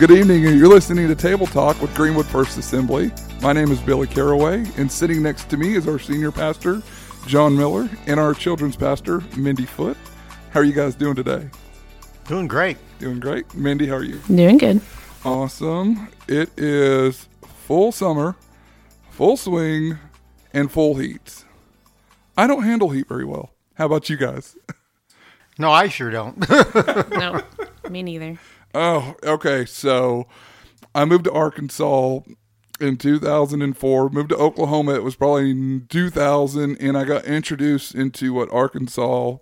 Good evening, and you're listening to Table Talk with Greenwood First Assembly. My name is Billy Caraway, and sitting next to me is our senior pastor, John Miller, and our children's pastor, Mindy Foot. How are you guys doing today? Doing great. Doing great. Mindy, how are you? Doing good. Awesome. It is full summer, full swing, and full heat. I don't handle heat very well. How about you guys? No, I sure don't. No, me neither. Oh, okay. So I moved to Arkansas in 2004. Moved to Oklahoma. It was probably in 2000, and I got introduced into what Arkansas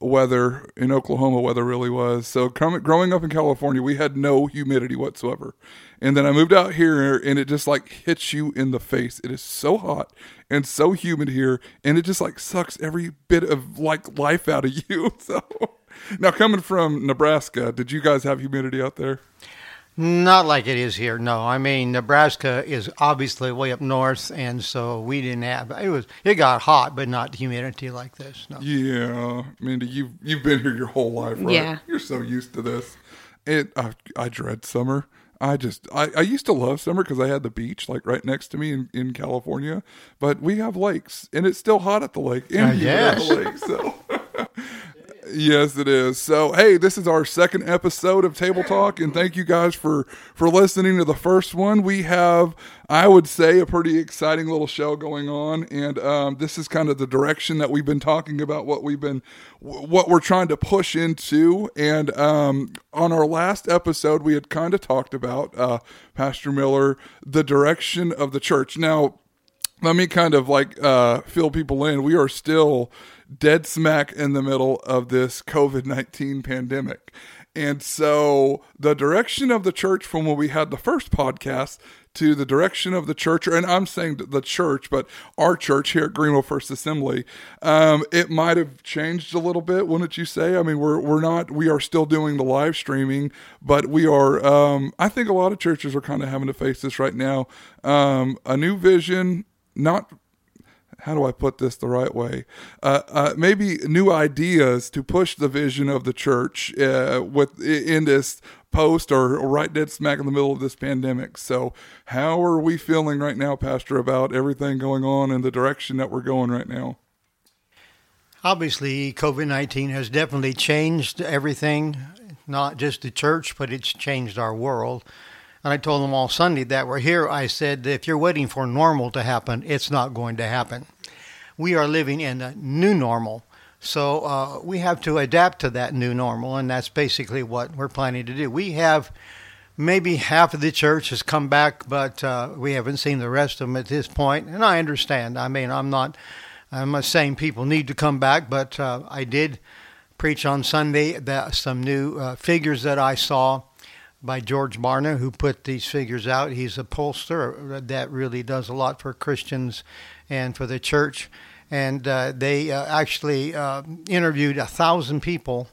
weather in Oklahoma weather really was. So coming, growing up in California, we had no humidity whatsoever. And then I moved out here, and it just like hits you in the face. It is so hot and so humid here, and it just like sucks every bit of like life out of you. So now coming from Nebraska, did you guys have humidity out there? Not like it is here. No, I mean Nebraska is obviously way up north, and so we didn't have it. Was it got hot, but not humidity like this. No. Yeah, Mindy, you've you've been here your whole life, right? Yeah. you're so used to this. It I, I dread summer. I just I, I used to love summer because I had the beach like right next to me in, in California, but we have lakes and it's still hot at the lake. And Uh, humid at yes. the lake, so. Yes, it is. So, hey, this is our second episode of Table Talk, and thank you guys for for listening to the first one. We have, I would say, a pretty exciting little show going on, and um, this is kind of the direction that we've been talking about, what we've been, what we're trying to push into. And um, on our last episode, we had kind of talked about uh, Pastor Miller, the direction of the church. Now, let me kind of like uh, fill people in. We are still dead smack in the middle of this COVID 19 pandemic. And so the direction of the church from when we had the first podcast to the direction of the church, and I'm saying the church, but our church here at Greenville First Assembly, um, it might have changed a little bit, wouldn't you say? I mean, we're we're not we are still doing the live streaming, but we are. Um, I think a lot of churches are kind of having to face this right now. Um, a new vision, not how do I put this the right way? Uh, uh, maybe new ideas to push the vision of the church uh, with in this post or right dead smack in the middle of this pandemic. So, how are we feeling right now, Pastor, about everything going on and the direction that we're going right now? Obviously, COVID nineteen has definitely changed everything. Not just the church, but it's changed our world. And I told them all Sunday that we're here. I said, if you're waiting for normal to happen, it's not going to happen. We are living in a new normal. So uh, we have to adapt to that new normal, and that's basically what we're planning to do. We have maybe half of the church has come back, but uh, we haven't seen the rest of them at this point. And I understand. I mean, I'm not, I'm not saying people need to come back, but uh, I did preach on Sunday that some new uh, figures that I saw by George Barna, who put these figures out. He's a pollster that really does a lot for Christians and for the church. And uh, they uh, actually uh, interviewed a thousand people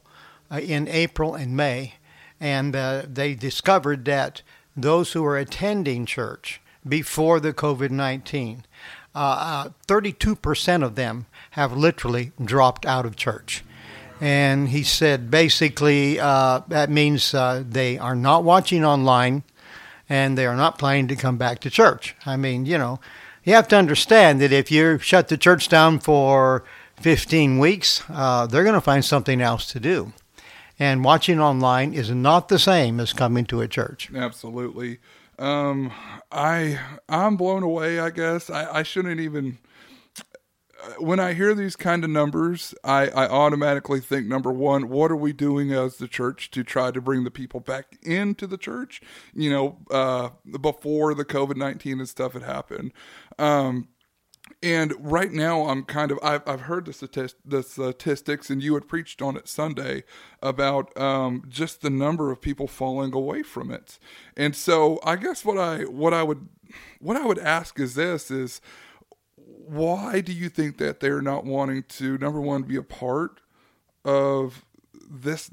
uh, in April and May, and uh, they discovered that those who were attending church before the COVID 19, uh, 32% of them have literally dropped out of church. And he said basically uh, that means uh, they are not watching online and they are not planning to come back to church. I mean, you know, you have to understand that if you shut the church down for 15 weeks, uh, they're going to find something else to do. And watching online is not the same as coming to a church. Absolutely. Um, I I'm blown away. I guess I, I shouldn't even. When I hear these kind of numbers, I, I automatically think number one, what are we doing as the church to try to bring the people back into the church? You know, uh, before the COVID nineteen and stuff had happened. Um, and right now, I'm kind of I've, I've heard the, statist, the statistics, and you had preached on it Sunday about um, just the number of people falling away from it. And so, I guess what I what I would what I would ask is this: is why do you think that they're not wanting to number one be a part of this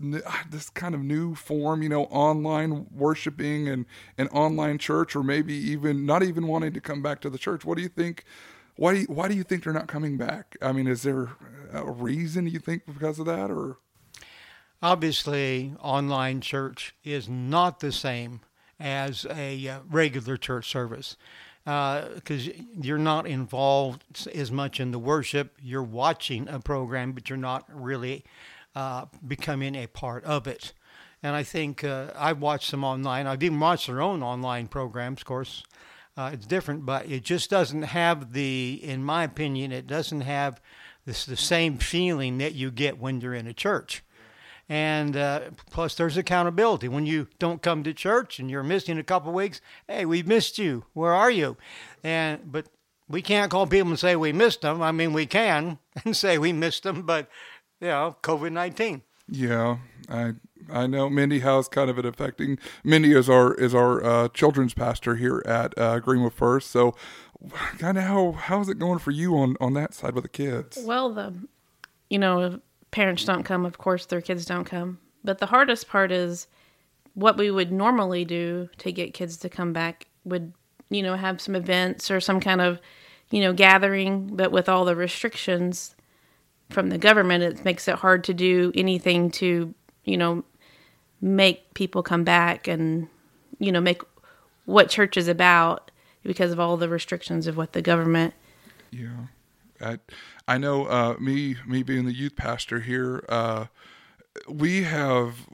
this kind of new form, you know, online worshiping and an online church, or maybe even not even wanting to come back to the church? What do you think? Why do you, why do you think they're not coming back? I mean, is there a reason you think because of that, or Obviously, online church is not the same as a uh, regular church service because uh, you're not involved as much in the worship. You're watching a program, but you're not really uh, becoming a part of it. And I think uh, I've watched some online. I've even watched their own online programs, of course. Uh, it's different, but it just doesn't have the, in my opinion, it doesn't have this the same feeling that you get when you're in a church. And uh, plus, there's accountability. When you don't come to church and you're missing a couple weeks, hey, we missed you. Where are you? And but we can't call people and say we missed them. I mean, we can and say we missed them, but you know, COVID nineteen. Yeah, I I know Mindy how's kind of it affecting. Mindy is our is our uh, children's pastor here at uh, Greenwood First. So, kind of how how's it going for you on on that side with the kids? Well, the you know parents don't come, of course, their kids don't come. But the hardest part is what we would normally do to get kids to come back would, you know, have some events or some kind of, you know, gathering. But with all the restrictions from the government, it makes it hard to do anything to, you know, make people come back and, you know, make what church is about because of all the restrictions of what the government. Yeah. I, I know uh, me me being the youth pastor here, uh, we have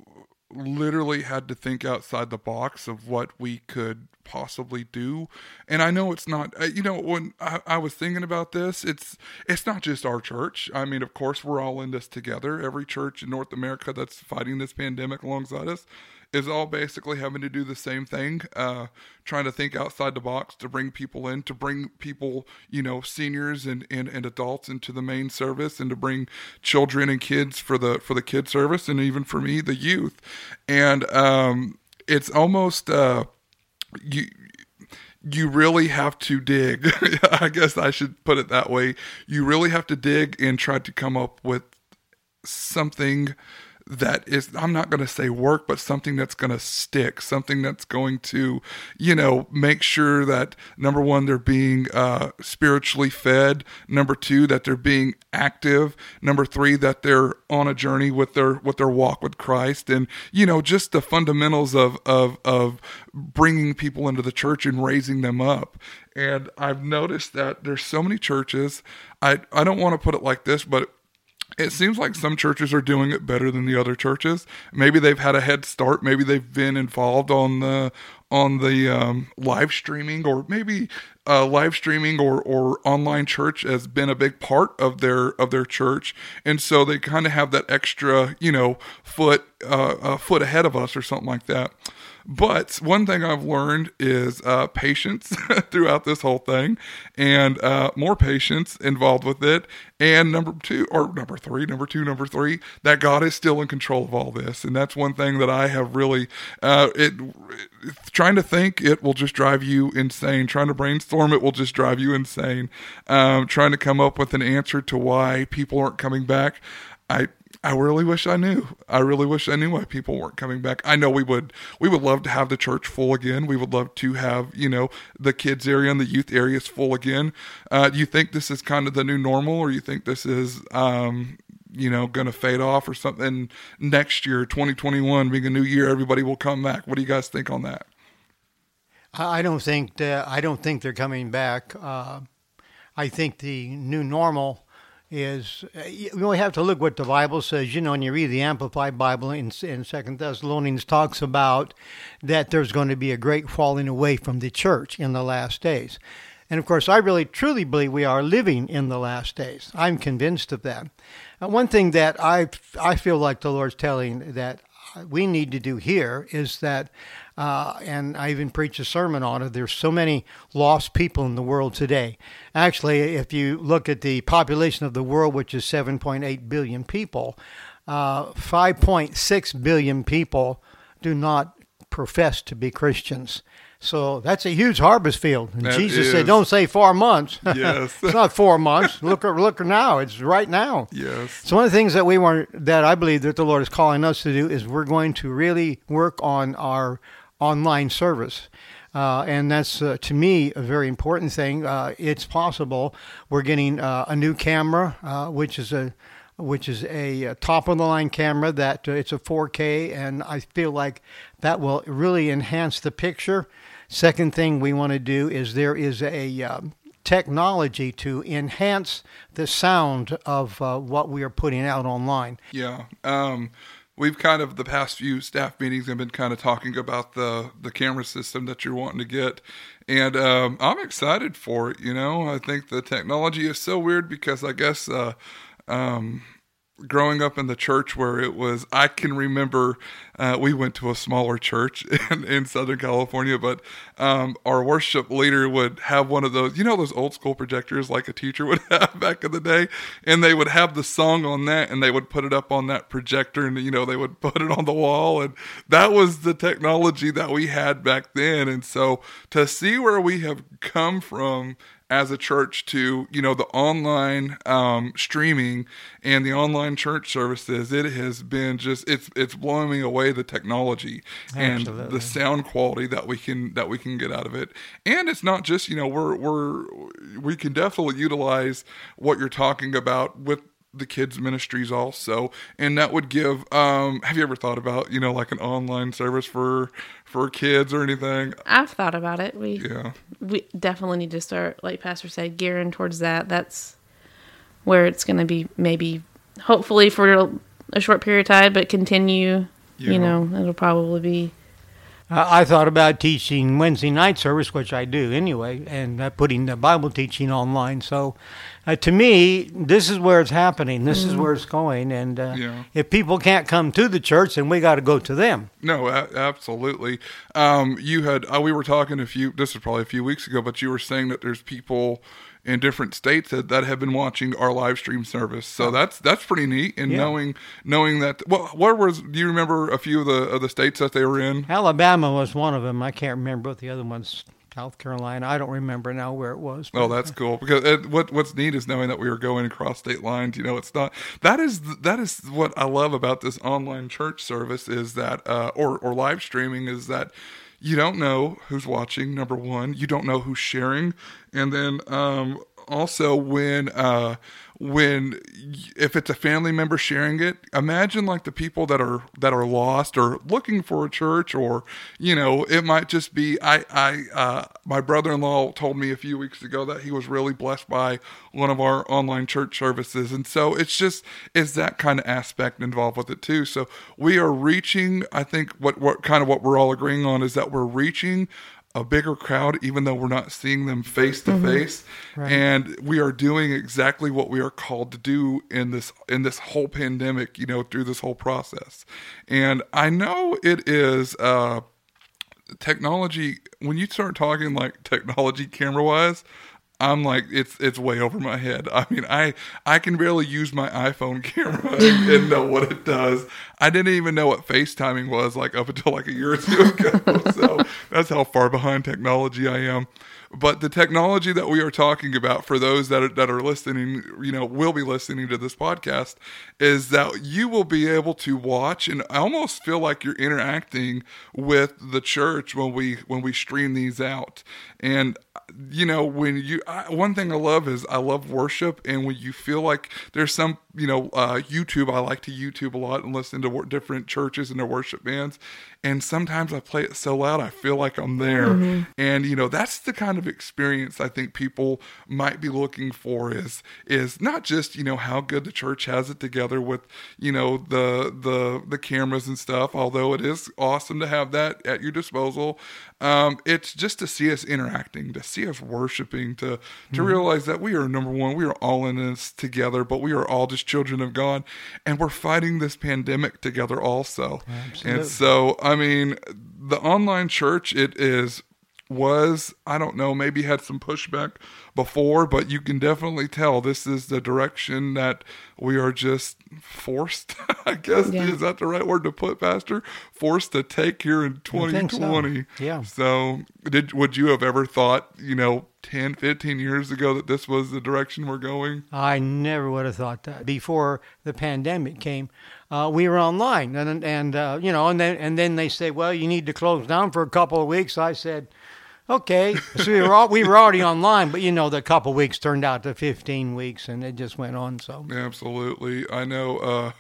literally had to think outside the box of what we could possibly do. And i know it's not uh, you know when I, I, was thinking about this it's it's not just our church. I mean of course we're all in this together. Every church in north america that's fighting this pandemic alongside us is all basically having to do the same thing, uh, trying to think outside the box to bring people in, to bring people, you know, seniors and, and, and adults into the main service, and to bring children and kids for the for the kid service, and even for me, the youth. And um, it's almost uh, you you really have to dig. I guess I should put it that way. You really have to dig and try to come up with something that is I'm not going to say work, but something that's going to stick, something that's going to, you know, make sure that number one they're being uh, spiritually fed, number two that they're being active, number three that they're on a journey with their with their walk with Christ, and you know just the fundamentals of of of bringing people into the church and raising them up. And I've noticed that there's so many churches. I I don't want to put it like this, but it seems like some churches are doing it better than the other churches. Maybe they've had a head start. Maybe they've been involved on the on the um, live streaming, or maybe uh, live streaming or or online church has been a big part of their of their church, and so they kind of have that extra, you know, foot uh, a foot ahead of us or something like that. But one thing I've learned is uh, patience throughout this whole thing, and uh, more patience involved with it. And number two, or number three, number two, number three, that God is still in control of all this, and that's one thing that I have really. Uh, it, it trying to think, it will just drive you insane. Trying to brainstorm, it will just drive you insane. Um, trying to come up with an answer to why people aren't coming back. I I really wish I knew. I really wish I knew why people weren't coming back. I know we would we would love to have the church full again. We would love to have, you know, the kids area and the youth areas full again. Uh, do you think this is kind of the new normal or you think this is um, you know, going to fade off or something next year, 2021 being a new year, everybody will come back. What do you guys think on that? I don't think that, I don't think they're coming back. Uh, I think the new normal is uh, you really have to look what the Bible says. You know, when you read the Amplified Bible in, in Second Thessalonians talks about that there's going to be a great falling away from the church in the last days. And of course, I really truly believe we are living in the last days. I'm convinced of that. Uh, one thing that I I feel like the Lord's telling that we need to do here is that uh, and I even preach a sermon on it. There's so many lost people in the world today. Actually, if you look at the population of the world, which is 7.8 billion people, uh, 5.6 billion people do not profess to be Christians. So that's a huge harvest field. And that Jesus is. said, "Don't say four months. Yes, it's not four months. Look, look now. It's right now. Yes. So one of the things that we want, that I believe that the Lord is calling us to do, is we're going to really work on our online service. Uh, and that's uh, to me a very important thing. Uh, it's possible we're getting uh, a new camera, uh, which is a which is a, uh top of the line camera that it's a 4K, and I feel like that will really enhance the picture. Second thing we want to do is there is a um, technology to enhance the sound of what we are putting out online. Yeah. Um, we've kind of the past few staff meetings have been kind of talking about the the camera system that you're wanting to get, and um, I'm excited for it. You know, I think the technology is so weird because I guess. Uh, um, growing up in the church where it was i can remember uh, we went to a smaller church in, in southern california but um, our worship leader would have one of those you know those old school projectors like a teacher would have back in the day? And they would have the song on that and they would put it up on that projector and you know they would put it on the wall. And that was the technology that we had back then. And so to see where we have come from as a church to you know the online um, streaming and the online church services it has been just it's it's blowing me away the technology Absolutely. and the sound quality that we can that we can get out of it and it's not just you know we're we're we can definitely utilize what you're talking about with the kids ministries also and that would give um have you ever thought about you know like an online service for for kids or anything I've thought about it. We yeah we definitely need to start, like Pastor said, gearing towards that. That's where it's going to be maybe, hopefully for a short period of time, but continue. Yeah. You know, it'll probably be. I I thought about teaching Wednesday night service, which I do anyway, and uh, putting the Bible teaching online. So, uh, to me, this is where it's happening. This is where it's going. And uh, Yeah. if people can't come to the church, then we got to go to them. No, absolutely. Um, you had uh, we were talking a few. This was probably a few weeks ago, but you were saying that there's people in different states that, that have been watching our live stream service. So that's that's pretty neat. And Yeah. knowing knowing that, well, where was? Do you remember a few of the of the states that they were in? Alabama was one of them. I can't remember what the other ones. South Carolina. I don't remember now where it was. Oh, that's cool because it, what what's neat is knowing that we were going across state lines. You know, it's not that is that is what I love about this online church service is that uh, or or live streaming is that you don't know who's watching. Number one, you don't know who's sharing, and then um, also when uh, when if it's a family member sharing it, imagine like the people that are that are lost or looking for a church, or you know, it might just be I I uh, my brother in law told me a few weeks ago that he was really blessed by one of our online church services, and so it's just is that kind of aspect involved with it too. So we are reaching. I think what what kind of what we're all agreeing on is that we're reaching a bigger crowd, even though we're not seeing them face to face, and we are doing exactly what we are called to do in this in this whole pandemic. You know, through this whole process, and I know it is. Uh, technology when you start talking like technology camera wise i'm like it's it's way over my head. I mean i i can barely use my iphone camera and, and know what it does. I didn't even know what facetiming was like up until like a year or two ago. So that's how far behind technology i am but the technology that we are talking about for those that are, that are listening, you know, will be listening to this podcast, is that you will be able to watch and almost feel like you're interacting with the church when we when we stream these out. And you know, when you I, one thing I love is I love worship, and when you feel like there's some, you know, uh, YouTube. I like to YouTube a lot and listen to wor- different churches and their worship bands. And sometimes I play it so loud I feel like I'm there. And you know, that's the kind of experience I think people might be looking for is is not just you know how good the church has it together with you know the the the cameras and stuff. Although it is awesome to have that at your disposal, um, it's just to see us interacting, to see us worshiping, to to realize that we are number one, we are all in this together, but we are all just children of God, and we're fighting this pandemic together also. And so, I mean, the online church, it is was I don't know maybe had some pushback before, but you can definitely tell this is the direction that we are just forced. I guess Yeah. is that the right word to put, Pastor? Forced to take here in I think so. 2020. Yeah. So, did would you have ever thought, you know, 10, 15 years ago that this was the direction we're going? I never would have thought that before the pandemic came. Uh, we were online, and and uh, you know, and then and then they say, well, you need to close down for a couple of weeks. I said, Okay, so we were all, we were already online, but you know the couple weeks turned out to 15 weeks, and it just went on. So Absolutely, I know. Uh,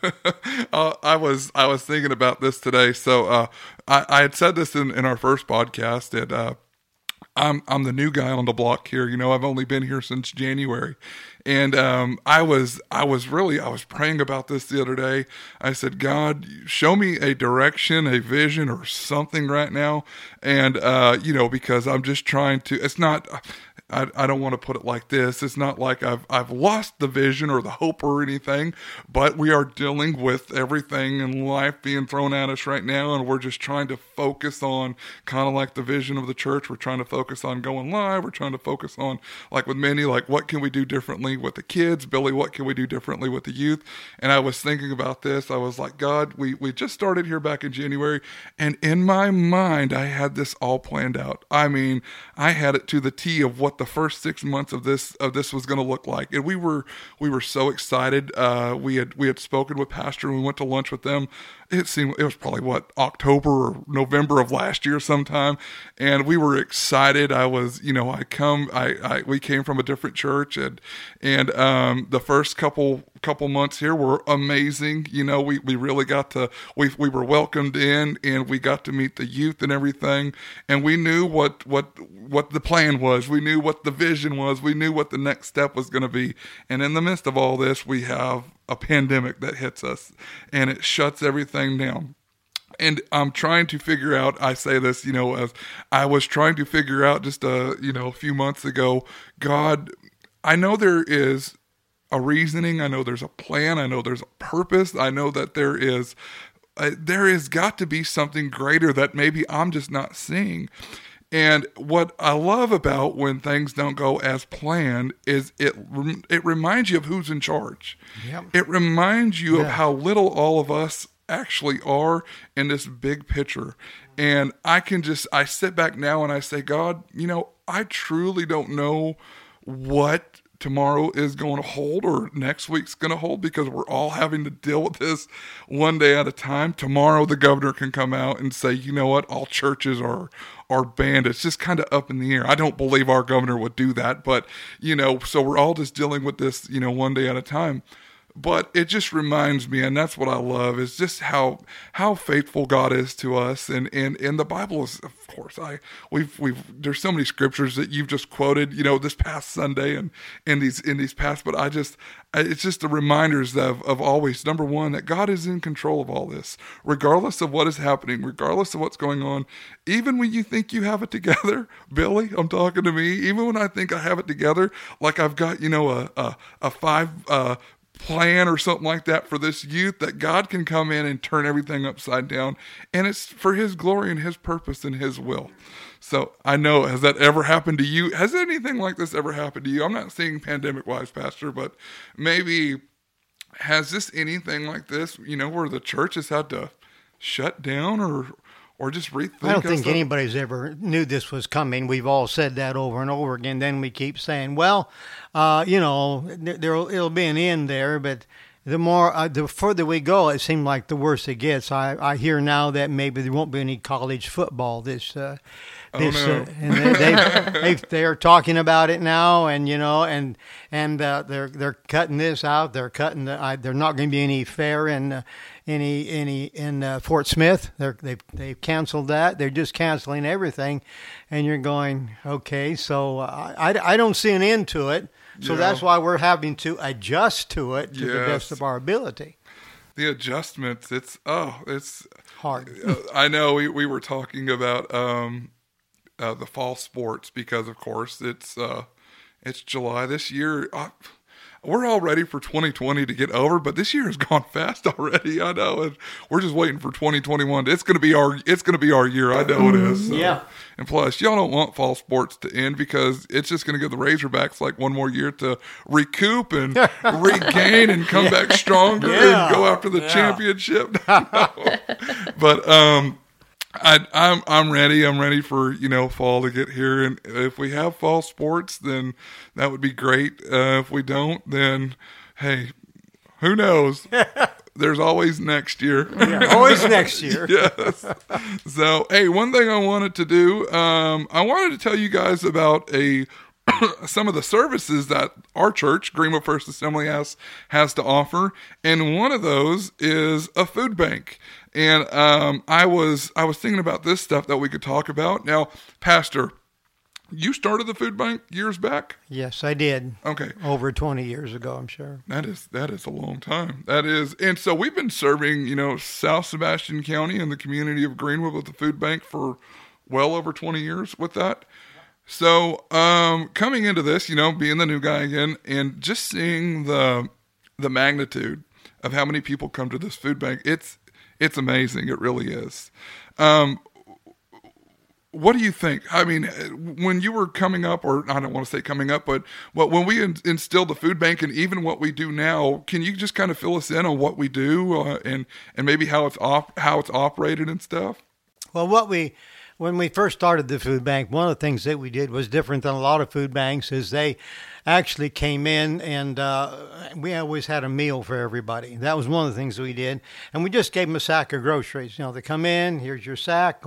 uh, I was I was thinking about this today. So uh, I, I had said this in, in our first podcast, and uh, I'm I'm the new guy on the block here. You know, I've only been here since January, and um, I was I was really I was praying about this the other day. I said, God, show me a direction, a vision, or something right now, and uh, you know, because I'm just trying to. It's not. I, I don't want to put it like this. It's not like I've I've lost the vision or the hope or anything, but we are dealing with everything in life being thrown at us right now, and we're just trying to focus on kind of like the vision of the church. We're trying to focus on going live. We're trying to focus on like with Mindy, like what can we do differently with the kids, Billy? What can we do differently with the youth? And I was thinking about this. I was like, God, we we just started here back in January, and in my mind, I had this all planned out. I mean, I had it to the T of what the first six months of this of this was going to look like, and we were we were so excited. Uh, we had we had spoken with Pastor, and we went to lunch with them. It seemed it was probably what October or November of last year sometime, and we were excited. I was you know I come I, I we came from a different church, and and um, the first couple couple months here were amazing. You know, we, we really got to we we were welcomed in and we got to meet the youth and everything. And we knew what what what the plan was. We knew what the vision was. We knew what the next step was going to be. And in the midst of all this, we have a pandemic that hits us and it shuts everything down and I'm trying to figure out. I say this, you know, as I was trying to figure out just a, you know, a few months ago. God, I know there is a reasoning. I know there's a plan. I know there's a purpose. I know that there is, uh, there has got to be something greater that maybe I'm just not seeing. And what I love about when things don't go as planned is it it reminds you of who's in charge. Yep. It reminds you of how little all of us actually are in this big picture. And I can just I sit back now and I say, God, you know, I truly don't know what tomorrow is going to hold or next week's going to hold because we're all having to deal with this one day at a time. Tomorrow the governor can come out and say, "You know what? All churches are are banned." It's just kind of up in the air. I don't believe our governor would do that, but you know, so we're all just dealing with this, you know, one day at a time but it just reminds me and that's what i love is just how how faithful god is to us. And and and the bible is of course i we've we've there's so many scriptures that you've just quoted you know this past sunday and in these in these past but i just it's just the reminders of of always number one that god is in control of all this regardless of what is happening regardless of what's going on. Even when you think you have it together billy i'm talking to me even when i think i have it together like i've got you know a a, a five uh plan or something like that for this youth that God can come in and turn everything upside down and it's for his glory and his purpose and his will. So I know has that ever happened to you? Has anything like this ever happened to you? I'm not saying pandemic wise, Pastor, but maybe has this anything like this, you know, where the church has had to shut down or or just rethink I don't think anybody's ever knew this was coming. We've all said that over and over again. Then we keep saying, "Well, uh, you know, there there'll- it'll be an end there." But the more, uh, the further we go, it seems like the worse it gets. I, I hear now that maybe there won't be any college football this. Uh, this, Oh, no. uh, and they, they, they they're talking about it now, and you know, and and uh, they're they're cutting this out. They're cutting the. I, they're not going to be any fair in uh, any any in uh, Fort Smith. They're they they've canceled that. They're just canceling everything, and you're going okay. So uh, I I don't see an end to it. So Yeah. that's why we're having to adjust to it to the best of our ability. the adjustments. It's oh, it's Hard. uh, I know we, we were talking about um, uh, the fall sports because, of course, it's uh, it's July this year. Uh, we're all ready for 2020 to get over, but this year has gone fast already. I know, and we're just waiting for 2021. It's gonna be our it's gonna be our year. I know it is. So. Yeah. And plus, y'all don't want fall sports to end because it's just gonna give the Razorbacks like one more year to recoup and regain and come back stronger Yeah. and go after the Yeah. championship. but um I, I'm I'm ready. I'm ready for you know fall to get here, and if we have fall sports, then that would be great. Uh, if we don't, then hey, who knows? there's always next year. Yeah, always next year. yes. So, hey, one thing I wanted to do, um, I wanted to tell you guys about a some of the services that our church, Greenwood First Assembly, has has to offer, and one of those is a food bank. And um, I was I was thinking about this stuff that we could talk about. Now, Pastor, you started the food bank years back. Yes, I did. Okay, Over 20 years ago, I'm sure. that is that is a long time. That is, and so we've been serving, you know, South Sebastian County and the community of Greenwood with the food bank for well over twenty years with that. So, um, coming into this, you know, being the new guy again, and just seeing the the magnitude of how many people come to this food bank, it's it's amazing. It really is. Um, what do you think? I mean, when you were coming up, or I don't want to say coming up, but what when we in, instilled the food bank and even what we do now, can you just kind of fill us in on what we do uh, and and maybe how it's op- how it's operated and stuff? Well, what we when we first started the food bank, one of the things that we did was different than a lot of food banks. Is they actually came in and uh, we always had a meal for everybody. That was one of the things we did, and we just gave them a sack of groceries. You know, they come in, here's your sack.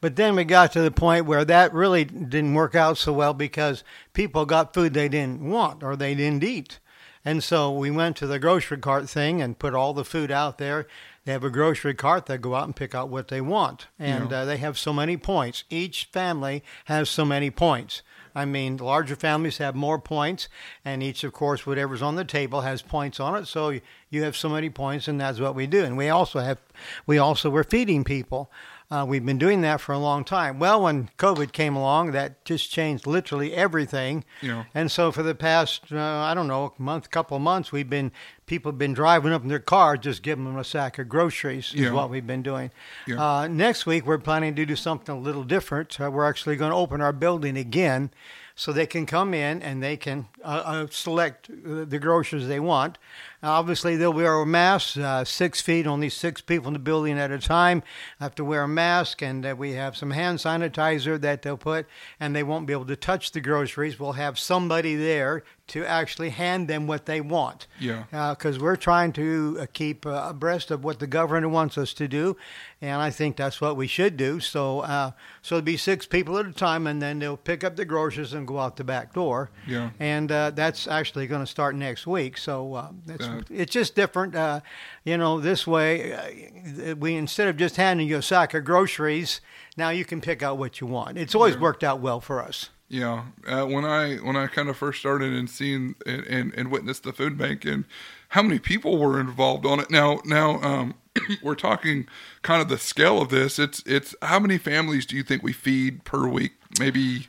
But then we got to the point where that really didn't work out so well because people got food they didn't want or they didn't eat. And so we went to the grocery cart thing and put all the food out there. They have a grocery cart. They go out and pick out what they want. And Yeah. uh, they have so many points. Each family has so many points. I mean, larger families have more points, and each, of course, whatever's on the table has points on it. So you have so many points, and that's what we do. And we also have, we also were feeding people. Uh, we've been doing that for a long time. Well, when COVID came along, that just changed literally everything. Yeah. And so for the past, uh, I don't know, month, couple of months, we've been people have been driving up in their cars, just giving them a sack of groceries. Is Yeah. what we've been doing. Yeah. Uh, next week, we're planning to do something a little different. Uh, we're actually going to open our building again, so they can come in and they can uh, uh, select the groceries they want. Obviously, they'll wear a mask, uh, six feet, only six people in the building at a time have to wear a mask, and uh, we have some hand sanitizer that they'll put, and they won't be able to touch the groceries. We'll have somebody there to actually hand them what they want. Yeah. Because we're trying to uh, keep uh, abreast of what the governor wants us to do, and I think that's what we should do. So, uh, so it'll be six people at a time, and then they'll pick up the groceries and go out the back door. Yeah. And uh, that's actually going to start next week. So uh, it's, Uh, it's just different. Uh, you know, this way, uh, we instead of just handing you a sack of groceries, now you can pick out what you want. It's always worked out well for us. Yeah, uh, when I when I kind of first started and seen and, and, and witnessed the food bank and how many people were involved on it. Now now um, we're talking kind of the scale of this. It's it's how many families do you think we feed per week? Maybe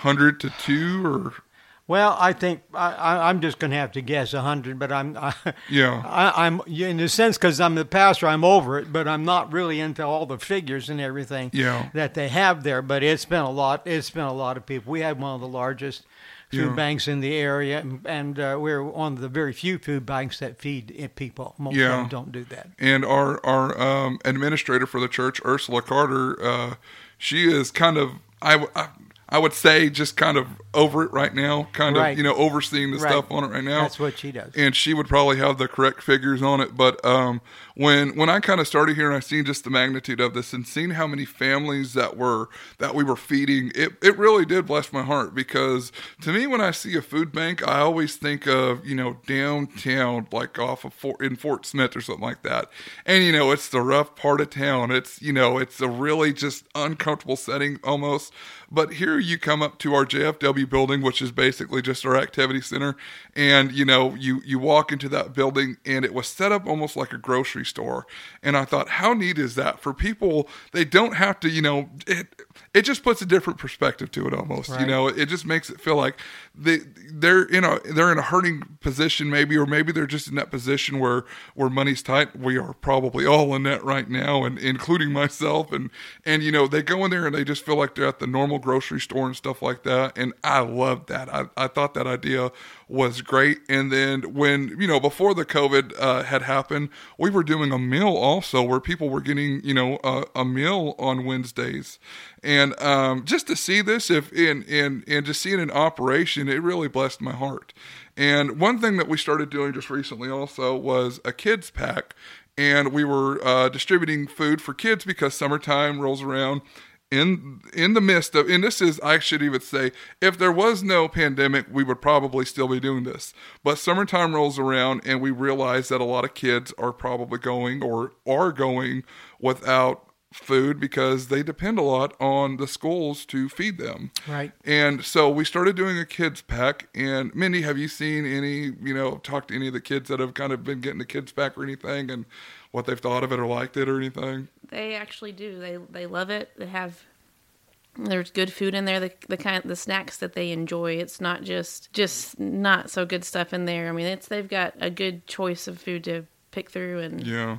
hundred to two or Well, I think I, I, I'm just going to have to guess a hundred, but I'm I, Yeah. I, I'm in a sense because I'm the pastor, I'm over it, but I'm not really into all the figures and everything Yeah. that they have there. But it's been a lot. It's been a lot of people. We had one of the largest food Yeah. banks in the area, and, and uh, we're one of the very few food banks that feed people. Most Yeah. of them don't do that. and our our um, administrator for the church, Ursula Carter, uh, she is kind of I, I I would say just kind of over it right now, kind Right. of you know overseeing the Right. stuff on it right now. That's what she does. and she would probably have the correct figures on it. But um, when when I kind of started here and I seen just the magnitude of this and seeing how many families that were that we were feeding, it it really did bless my heart because to me when I see a food bank, I always think of you know downtown, like off of Fort, in Fort Smith or something like that, and you know it's the rough part of town. It's you know it's a really just uncomfortable setting almost. But here you come up to our JFW building, which is basically just our activity center, and you know you you walk into that building and it was set up almost like a grocery store. And I thought, how neat is that for people? They don't have to, you know, it it just puts a different perspective to it almost. You know, it just makes it feel like they they're in a they're in a hurting position maybe, or maybe they're just in that position where where money's tight. We are probably all in that right now, and including myself. And and you know they go in there and they just feel like they're at the normal grocery store and stuff like that. And I loved that. I I thought that idea was great. And then when you know before the COVID uh, had happened, we were doing a meal also where people were getting you know a, a meal on Wednesdays, and um, just to see this if in in and to see it in operation, it really blessed my heart. And one thing that we started doing just recently also was a kids pack, and we were uh, distributing food for kids because summertime rolls around in in the midst of and this is I should even say if there was no pandemic we would probably still be doing this. But summertime rolls around and we realize that a lot of kids are probably going or are going without food because they depend a lot on the schools to feed them. Right. and so we started doing a kids pack. And Mindy have you seen any you know talked to any of the kids that have kind of been getting the kids pack or anything? And what they've thought of it or liked it or anything They actually do. They they love it. They have there's good food in there. The the kind the snacks that they enjoy. It's not just just not so good stuff in there. I mean, it's they've got a good choice of food to pick through, and yeah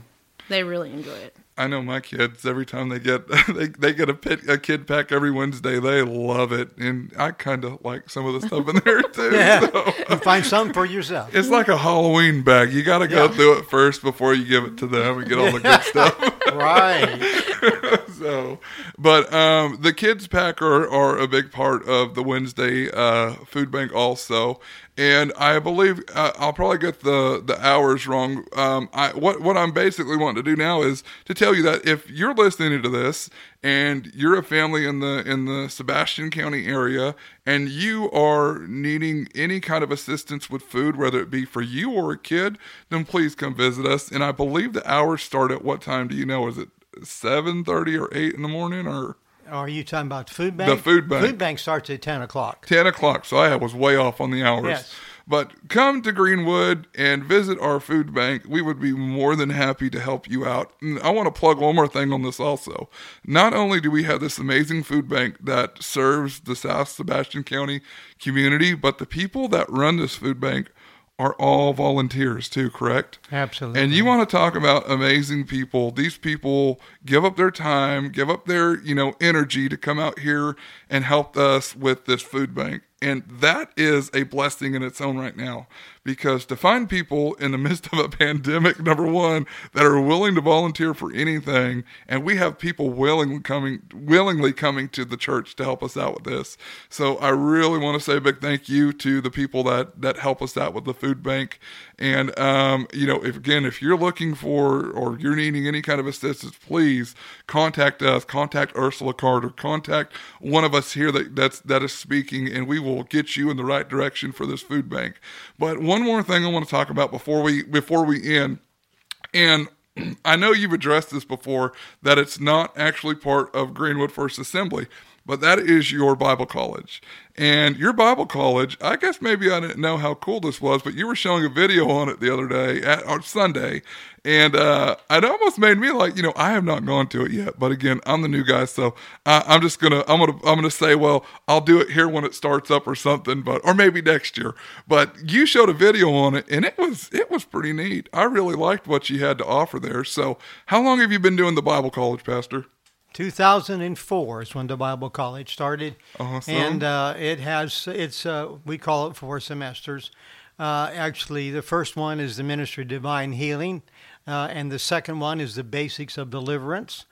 they really enjoy it. I know my kids. Every time they get they, they get a pit, a kid pack every Wednesday, they love it, and I kind of like some of the stuff in there too. Yeah. So, You find something for yourself. it's like a Halloween bag. You got to go Yeah. through it first before you give it to them and get all the good stuff. right. So, but um, the kids pack are, are a big part of the Wednesday uh, food bank also, and I believe uh, I'll probably get the the hours wrong. Um, I what what I'm basically wanting to do now is to tell you that if you're listening to this and you're a family in the in the Sebastian County area and you are needing any kind of assistance with food, whether it be for you or a kid, then please come visit us. And I believe the hours start at what time? Do you know? Is it seven thirty or eight in the morning or Are you talking about the food bank? The food bank. Food bank starts at 10 o'clock. ten o'clock? So I was way off on the hours. Yes. But come to Greenwood and visit our food bank. We would be more than happy to help you out. And I want to plug one more thing on this also. Not only do we have this amazing food bank that serves the South Sebastian County community, but the people that run this food bank are all volunteers too, correct? Absolutely. And you want to talk about amazing people. These people give up their time, give up their, you know, energy to come out here and help us with this food bank. And that is a blessing in its own right now because to find people in the midst of a pandemic, number one, that are willing to volunteer for anything, and we have people willingly coming, willingly coming to the church to help us out with this. So I really want to say a big thank you to the people that that help us out with the food bank. And um, you know, if again, if you're looking for or you're needing any kind of assistance, please contact us. Contact Ursula Carter. Contact one of us here that that's that is speaking, and we will get you in the right direction for this food bank. But one more thing I want to talk about before we before we end, and I know you've addressed this before that it's not actually part of Greenwood First Assembly, but that is your Bible college. And your Bible college, I guess maybe I didn't know how cool this was, but you were showing a video on it the other day at or Sunday, and uh, it almost made me like, you know, I have not gone to it yet. But again, I'm the new guy, so I, I'm just gonna, I'm gonna, I'm gonna say, well, I'll do it here when it starts up or something, but or maybe next year. But you showed a video on it, and it was, it was pretty neat. I really liked what you had to offer there. So, how long have you been doing the Bible college, Pastor? 2004 is when the Bible College started, Awesome. and uh, it has it's uh, we call it four semesters. Uh, actually, the first one is the Ministry of Divine Healing, uh, and the second one is the Basics of Deliverance,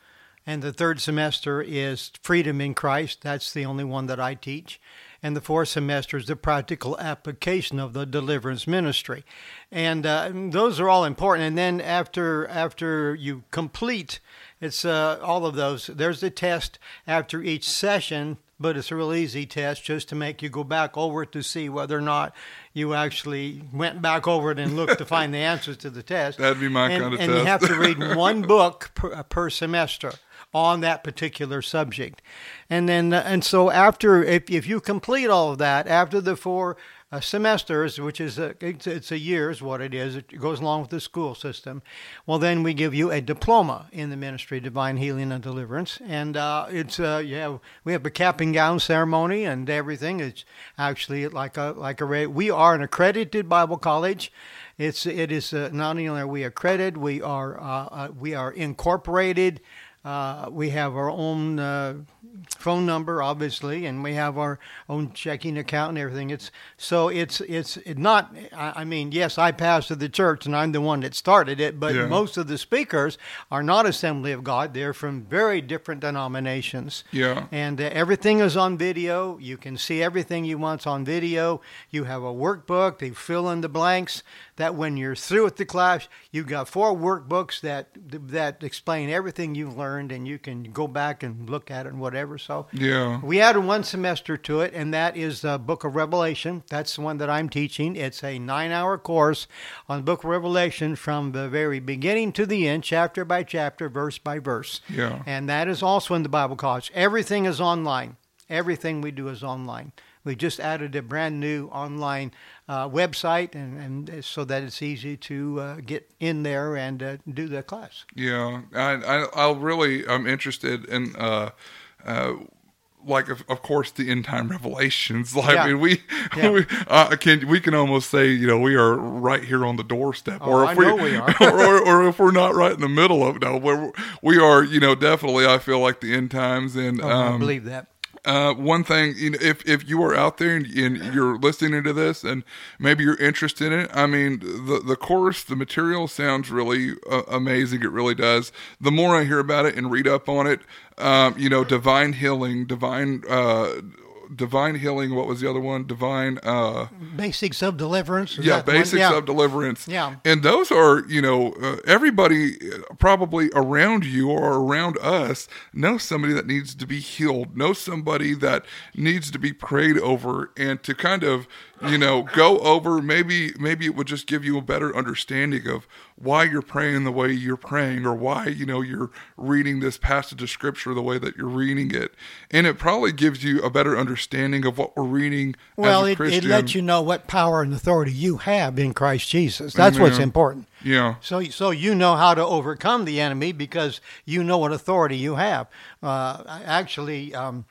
and the third semester is Freedom in Christ. That's the only one that I teach. And the fourth semester is the practical application of the deliverance ministry, and uh, those are all important. And then after after you complete it's uh, all of those. There's a test after each session, but it's a real easy test just to make you go back over it to see whether or not you actually went back over it and looked to find the answers to the test. That'd be my and, kind of and test. And you have to read one book per, per semester on that particular subject. And then, uh, and so after, if, if you complete all of that, after the four uh, semesters, which is a, it's, it's a year is what it is, it goes along with the school system. Well, then we give you a diploma in the ministry divine healing and deliverance, and uh, it's uh, yeah, we have a cap and gown ceremony and everything. It's actually like a like a we are an accredited Bible college. It's it is uh, not only are we accredited, we are uh, uh, we are incorporated we have our own phone number, obviously, and we have our own checking account and everything. It's so it's it's it not. I I mean, yes, I pastor the church, and I'm the one that started it. But Yeah. most of the speakers are not Assembly of God. They're from very different denominations. Yeah. And uh, everything is on video. You can see everything you want on video. You have a workbook. They fill in the blanks. That when you're through with the class, you've got four workbooks that that explain everything you've learned, and you can go back and look at it and whatever. So Yeah. we added one semester to it, and that is the Book of Revelation. That's the one that I'm teaching. It's a nine-hour course on the Book of Revelation from the very beginning to the end, chapter by chapter, verse by verse. Yeah. And that is also in the Bible College. Everything is online. Everything we do is online. We just added a brand new online uh, website, and, and so that it's easy to uh, get in there and uh, do the class. Yeah, I, I, I'll really, I'm interested in, uh, like, of, of course, the end time revelations. Like, I mean, we, Yeah. we, uh, can, we can almost say, you know, we are right here on the doorstep, Oh, or if I we, know we are. or, or, or if we're not right in the middle of it, no, we're, we are, you know, definitely. I feel like the end times, and Oh, I um, believe that. Uh, one thing, you know, if if you are out there and, and you're listening to this, and maybe you're interested in it, I mean, the the course, the material sounds really uh, amazing. It really does. The more I hear about it and read up on it, um, you know, divine healing, divine. Uh, Divine healing. What was the other one? Divine. Uh, Basics of deliverance. yeah, basics Yeah. of deliverance. Yeah. and those are you know uh, everybody uh, probably around you or around us knows somebody that needs to be healed, knows somebody that needs to be prayed over, and to kind of you know go over maybe maybe it would just give you a better understanding of why you're praying the way you're praying or why you know you're reading this passage of scripture the way that you're reading it and it probably gives you a better understanding of what we're reading Well, it, it lets you know what power and authority you have in Christ Jesus. That's what's important. yeah So, so you know how to overcome the enemy because you know what authority you have. Uh, actually, um,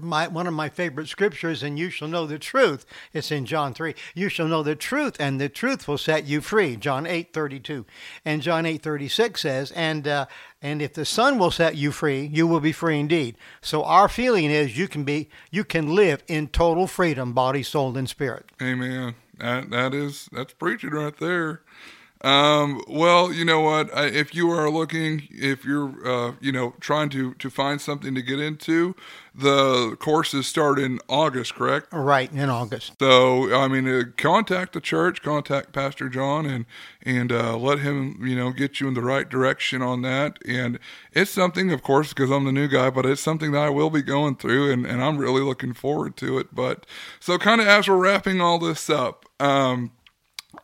my one of my favorite scriptures, and you shall know the truth. It's in John three. You shall know the truth, and the truth will set you free. John eight thirty two, and John eight thirty six says, and uh, and if the Son will set you free, you will be free indeed. So our feeling is you can be you can live in total freedom, body, soul, and spirit. Amen. That that is that's preaching right there. Um, well, you know what? I, if you are looking, if you're, uh, you know, trying to to find something to get into, the courses start in August, correct? Right in August. So, I mean, uh, contact the church, contact Pastor John, and and uh, let him, you know, get you in the right direction on that. And it's something, of course, because I'm the new guy, but it's something that I will be going through, and, and I'm really looking forward to it. But so, kind of as we're wrapping all this up, um,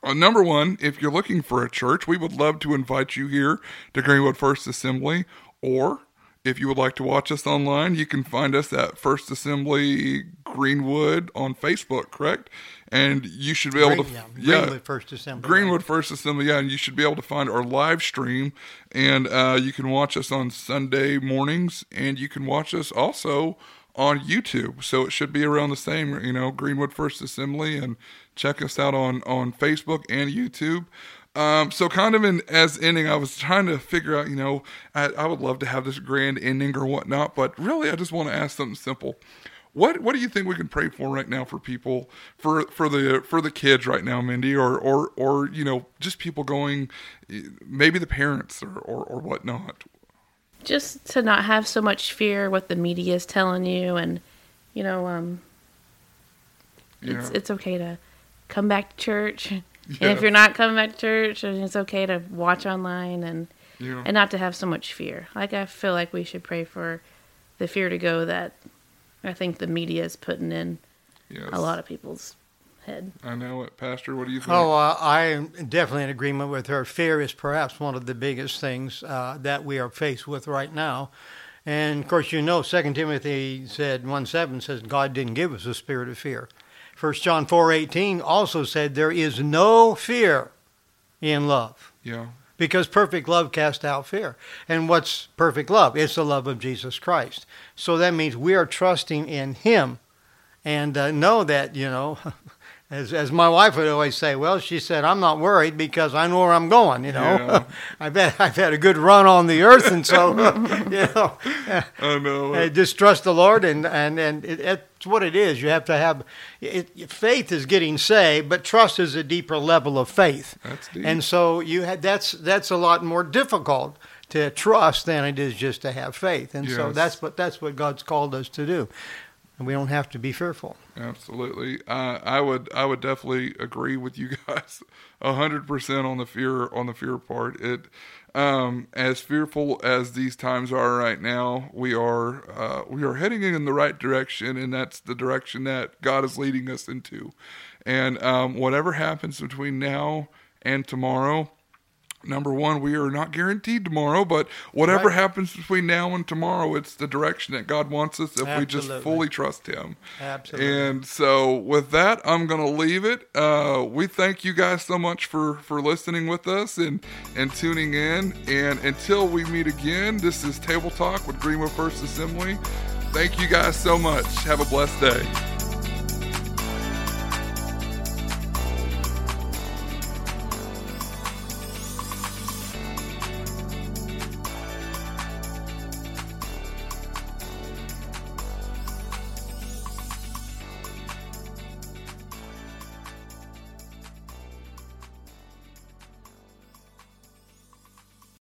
uh, number one, if you're looking for a church, we would love to invite you here to Greenwood First Assembly. Or if you would like to watch us online, you can find us at First Assembly Greenwood on Facebook, correct? And you should be able Green- to, yeah, Greenwood First Assembly. Greenwood First Assembly, yeah, and you should be able to find our live stream, and uh, you can watch us on Sunday mornings, and you can watch us also on YouTube. So it should be around the same, you know, Greenwood First Assembly, and check us out on on Facebook and YouTube. Um, so kind of in as ending, I was trying to figure out, you know, I, I would love to have this grand ending or whatnot, but really, I just want to ask something simple. What what do you think we can pray for right now for people for for the for the kids right now, Mindy, or or or you know just people going, maybe the parents or or, or whatnot. Just to not have so much fear what the media is telling you and you know um it's Yeah. it's okay to come back to church and if you're not coming back to church it's okay to watch online and Yeah. and not to have so much fear like i feel like we should pray for the fear to go that i think the media is putting in Yes. a lot of people's head I know it, Pastor. What do you think? Oh, uh, I am definitely in agreement with her. Fear is perhaps one of the biggest things uh, that we are faced with right now. And of course, you know, 2 Timothy said 1 7 says, God didn't give us a spirit of fear. 1 John four eighteen also said, There is no fear in love, yeah. because perfect love casts out fear. And what's perfect love? It's the love of Jesus Christ. So that means we are trusting in Him and uh, know that, you know, as, as my wife would always say, well, she said, I'm not worried because I know where I'm going, you know. Yeah. I've, had, I've had a good run on the earth, and so, you know, I know. uh, just trust the Lord, and, and, and it, it's what it is. You have to have, it, faith is getting saved, but trust is a deeper level of faith. That's deep. And so you had, that's, that's a lot more difficult to trust than it is just to have faith. And so that's what, that's what God's called us to do. And we don't have to be fearful. Absolutely. Uh, I would I would definitely agree with you guys hundred percent on the fear on the fear part. It um, as fearful as these times are right now, we are uh, we are heading in the right direction, and that's the direction that God is leading us into. And um, whatever happens between now and tomorrow, number one, we are not guaranteed tomorrow, but whatever Right. happens between now and tomorrow, it's the direction that God wants us if we just fully trust Him. Absolutely. And so, with that, I'm going to leave it. Uh, we thank you guys so much for for listening with us and and tuning in. And until we meet again, this is Table Talk with Greenwood First Assembly. Thank you guys so much. Have a blessed day.